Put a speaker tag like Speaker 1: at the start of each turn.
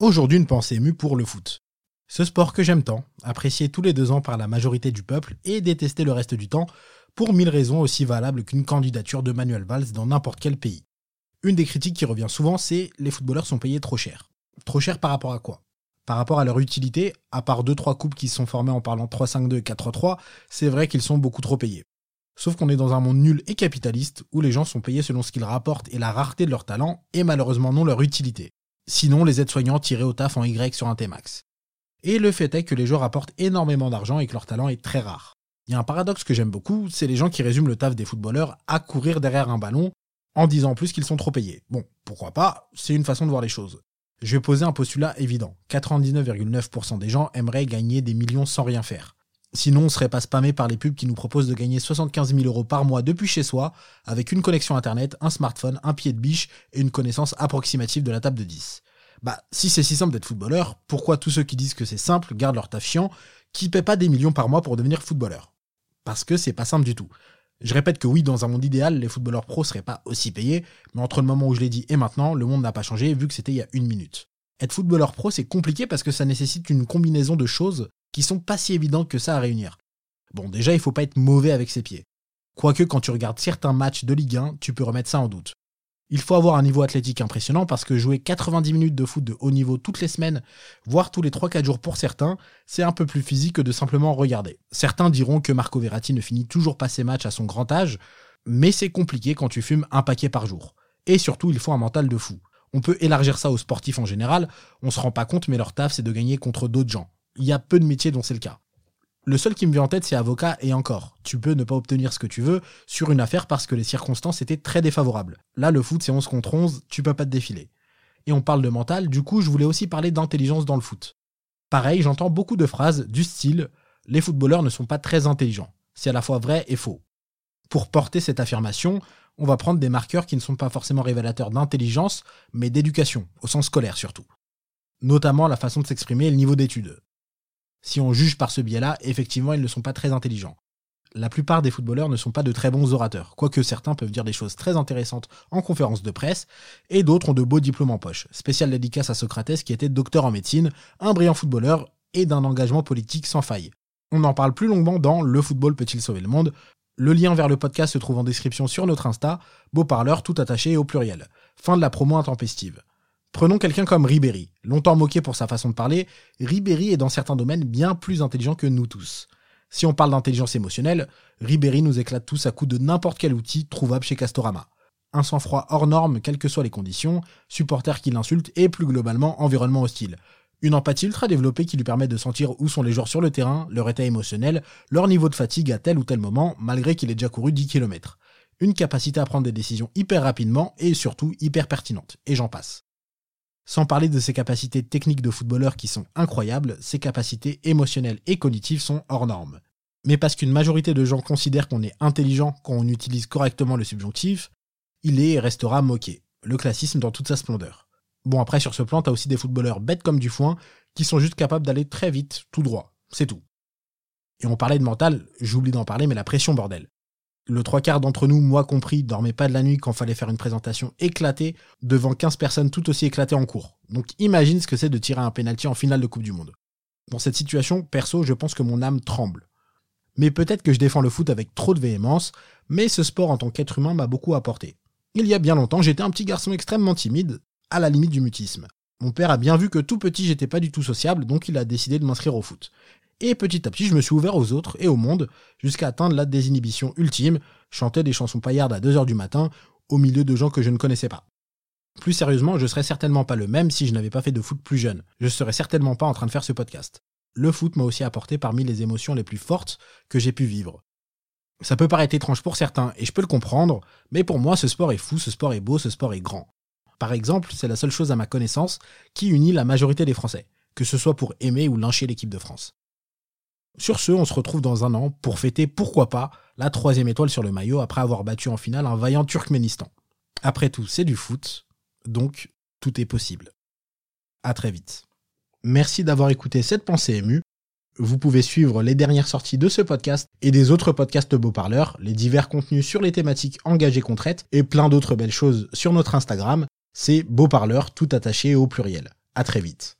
Speaker 1: Aujourd'hui, une pensée émue pour le foot. Ce sport que j'aime tant, apprécié tous les deux ans par la majorité du peuple et détesté le reste du temps, pour mille raisons aussi valables qu'une candidature de Manuel Valls dans n'importe quel pays. Une des critiques qui revient souvent, c'est les footballeurs sont payés trop cher. Trop cher par rapport à quoi? Par rapport à leur utilité, à part 2-3 coupes qui sont formées en parlant 3-5-2 et 4-3-3, c'est vrai qu'ils sont beaucoup trop payés. Sauf qu'on est dans un monde nul et capitaliste où les gens sont payés selon ce qu'ils rapportent et la rareté de leur talent, et malheureusement non leur utilité. Sinon, les aides-soignants tiraient au taf en Y sur un T-Max. Et le fait est que les joueurs apportent énormément d'argent et que leur talent est très rare. Il y a un paradoxe que j'aime beaucoup, c'est les gens qui résument le taf des footballeurs à courir derrière un ballon en disant en plus qu'ils sont trop payés. Bon, pourquoi pas, c'est une façon de voir les choses. Je vais poser un postulat évident. 99,9% des gens aimeraient gagner des millions sans rien faire. Sinon, on serait pas spammé par les pubs qui nous proposent de gagner 75 000 euros par mois depuis chez soi, avec une connexion internet, un smartphone, un pied de biche et une connaissance approximative de la table de 10. Bah, si c'est si simple d'être footballeur, pourquoi tous ceux qui disent que c'est simple gardent leur taf chiant, qui paient pas des millions par mois pour devenir footballeur? Parce que c'est pas simple du tout. Je répète que oui, dans un monde idéal, les footballeurs pros seraient pas aussi payés, mais entre le moment où je l'ai dit et maintenant, le monde n'a pas changé vu que c'était il y a une minute. Être footballeur pro, c'est compliqué parce que ça nécessite une combinaison de choses qui sont pas si évidentes que ça à réunir. Bon, déjà, il faut pas être mauvais avec ses pieds. Quoique, quand tu regardes certains matchs de Ligue 1, tu peux remettre ça en doute. Il faut avoir un niveau athlétique impressionnant parce que jouer 90 minutes de foot de haut niveau toutes les semaines, voire tous les 3-4 jours pour certains, c'est un peu plus physique que de simplement regarder. Certains diront que Marco Verratti ne finit toujours pas ses matchs à son grand âge, mais c'est compliqué quand tu fumes un paquet par jour. Et surtout, il faut un mental de fou. On peut élargir ça aux sportifs en général, on se rend pas compte, mais leur taf c'est de gagner contre d'autres gens il y a peu de métiers dont c'est le cas. Le seul qui me vient en tête, c'est avocat, et encore. Tu peux ne pas obtenir ce que tu veux sur une affaire parce que les circonstances étaient très défavorables. Là, le foot, c'est 11 contre 11, tu peux pas te défiler. Et on parle de mental, du coup, je voulais aussi parler d'intelligence dans le foot. Pareil, j'entends beaucoup de phrases du style Les footballeurs ne sont pas très intelligents. C'est à la fois vrai et faux. Pour porter cette affirmation, on va prendre des marqueurs qui ne sont pas forcément révélateurs d'intelligence, mais d'éducation, au sens scolaire surtout. Notamment la façon de s'exprimer et le niveau d'études. Si on juge par ce biais-là, effectivement, ils ne sont pas très intelligents. La plupart des footballeurs ne sont pas de très bons orateurs, quoique certains peuvent dire des choses très intéressantes en conférence de presse, et d'autres ont de beaux diplômes en poche. Spécial dédicace à Socrates qui était docteur en médecine, un brillant footballeur et d'un engagement politique sans faille. On en parle plus longuement dans Le football peut-il sauver le monde? Le lien vers le podcast se trouve en description sur notre Insta, beau parleur tout attaché au pluriel. Fin de la promo intempestive. Prenons quelqu'un comme Ribéry. Longtemps moqué pour sa façon de parler, Ribéry est dans certains domaines bien plus intelligent que nous tous. Si on parle d'intelligence émotionnelle, Ribéry nous éclate tous à coup de n'importe quel outil trouvable chez Castorama. Un sang-froid hors norme, quelles que soient les conditions, supporters qui l'insultent et plus globalement environnement hostile. Une empathie ultra développée qui lui permet de sentir où sont les joueurs sur le terrain, leur état émotionnel, leur niveau de fatigue à tel ou tel moment, malgré qu'il ait déjà couru 10 km. Une capacité à prendre des décisions hyper rapidement et surtout hyper pertinentes. Et j'en passe. Sans parler de ses capacités techniques de footballeur qui sont incroyables, ses capacités émotionnelles et cognitives sont hors normes. Mais parce qu'une majorité de gens considèrent qu'on est intelligent quand on utilise correctement le subjonctif, il est et restera moqué. Le classisme dans toute sa splendeur. Bon après sur ce plan t'as aussi des footballeurs bêtes comme du foin qui sont juste capables d'aller très vite, tout droit. C'est tout. Et on parlait de mental, j'oublie d'en parler, mais la pression bordel le trois quarts d'entre nous, moi compris, dormaient pas de la nuit quand fallait faire une présentation éclatée devant 15 personnes tout aussi éclatées en cours. Donc imagine ce que c'est de tirer un penalty en finale de Coupe du Monde. Dans cette situation, perso, je pense que mon âme tremble. Mais peut-être que je défends le foot avec trop de véhémence, mais ce sport en tant qu'être humain m'a beaucoup apporté. Il y a bien longtemps, j'étais un petit garçon extrêmement timide, à la limite du mutisme. Mon père a bien vu que tout petit j'étais pas du tout sociable, donc il a décidé de m'inscrire au foot. Et petit à petit, je me suis ouvert aux autres et au monde, jusqu'à atteindre la désinhibition ultime, chanter des chansons paillardes à 2h du matin, au milieu de gens que je ne connaissais pas. Plus sérieusement, je serais certainement pas le même si je n'avais pas fait de foot plus jeune. Je serais certainement pas en train de faire ce podcast. Le foot m'a aussi apporté parmi les émotions les plus fortes que j'ai pu vivre. Ça peut paraître étrange pour certains, et je peux le comprendre, mais pour moi, ce sport est fou, ce sport est beau, ce sport est grand. Par exemple, c'est la seule chose à ma connaissance qui unit la majorité des Français, que ce soit pour aimer ou lyncher l'équipe de France. Sur ce, on se retrouve dans un an pour fêter, pourquoi pas, la troisième étoile sur le maillot après avoir battu en finale un vaillant Turkménistan. Après tout, c'est du foot, donc tout est possible. À très vite. Merci d'avoir écouté cette pensée émue. Vous pouvez suivre les dernières sorties de ce podcast et des autres podcasts Parleurs, les divers contenus sur les thématiques engagées qu'on traite et plein d'autres belles choses sur notre Instagram. C'est Beau Parleur tout attaché au pluriel. À très vite.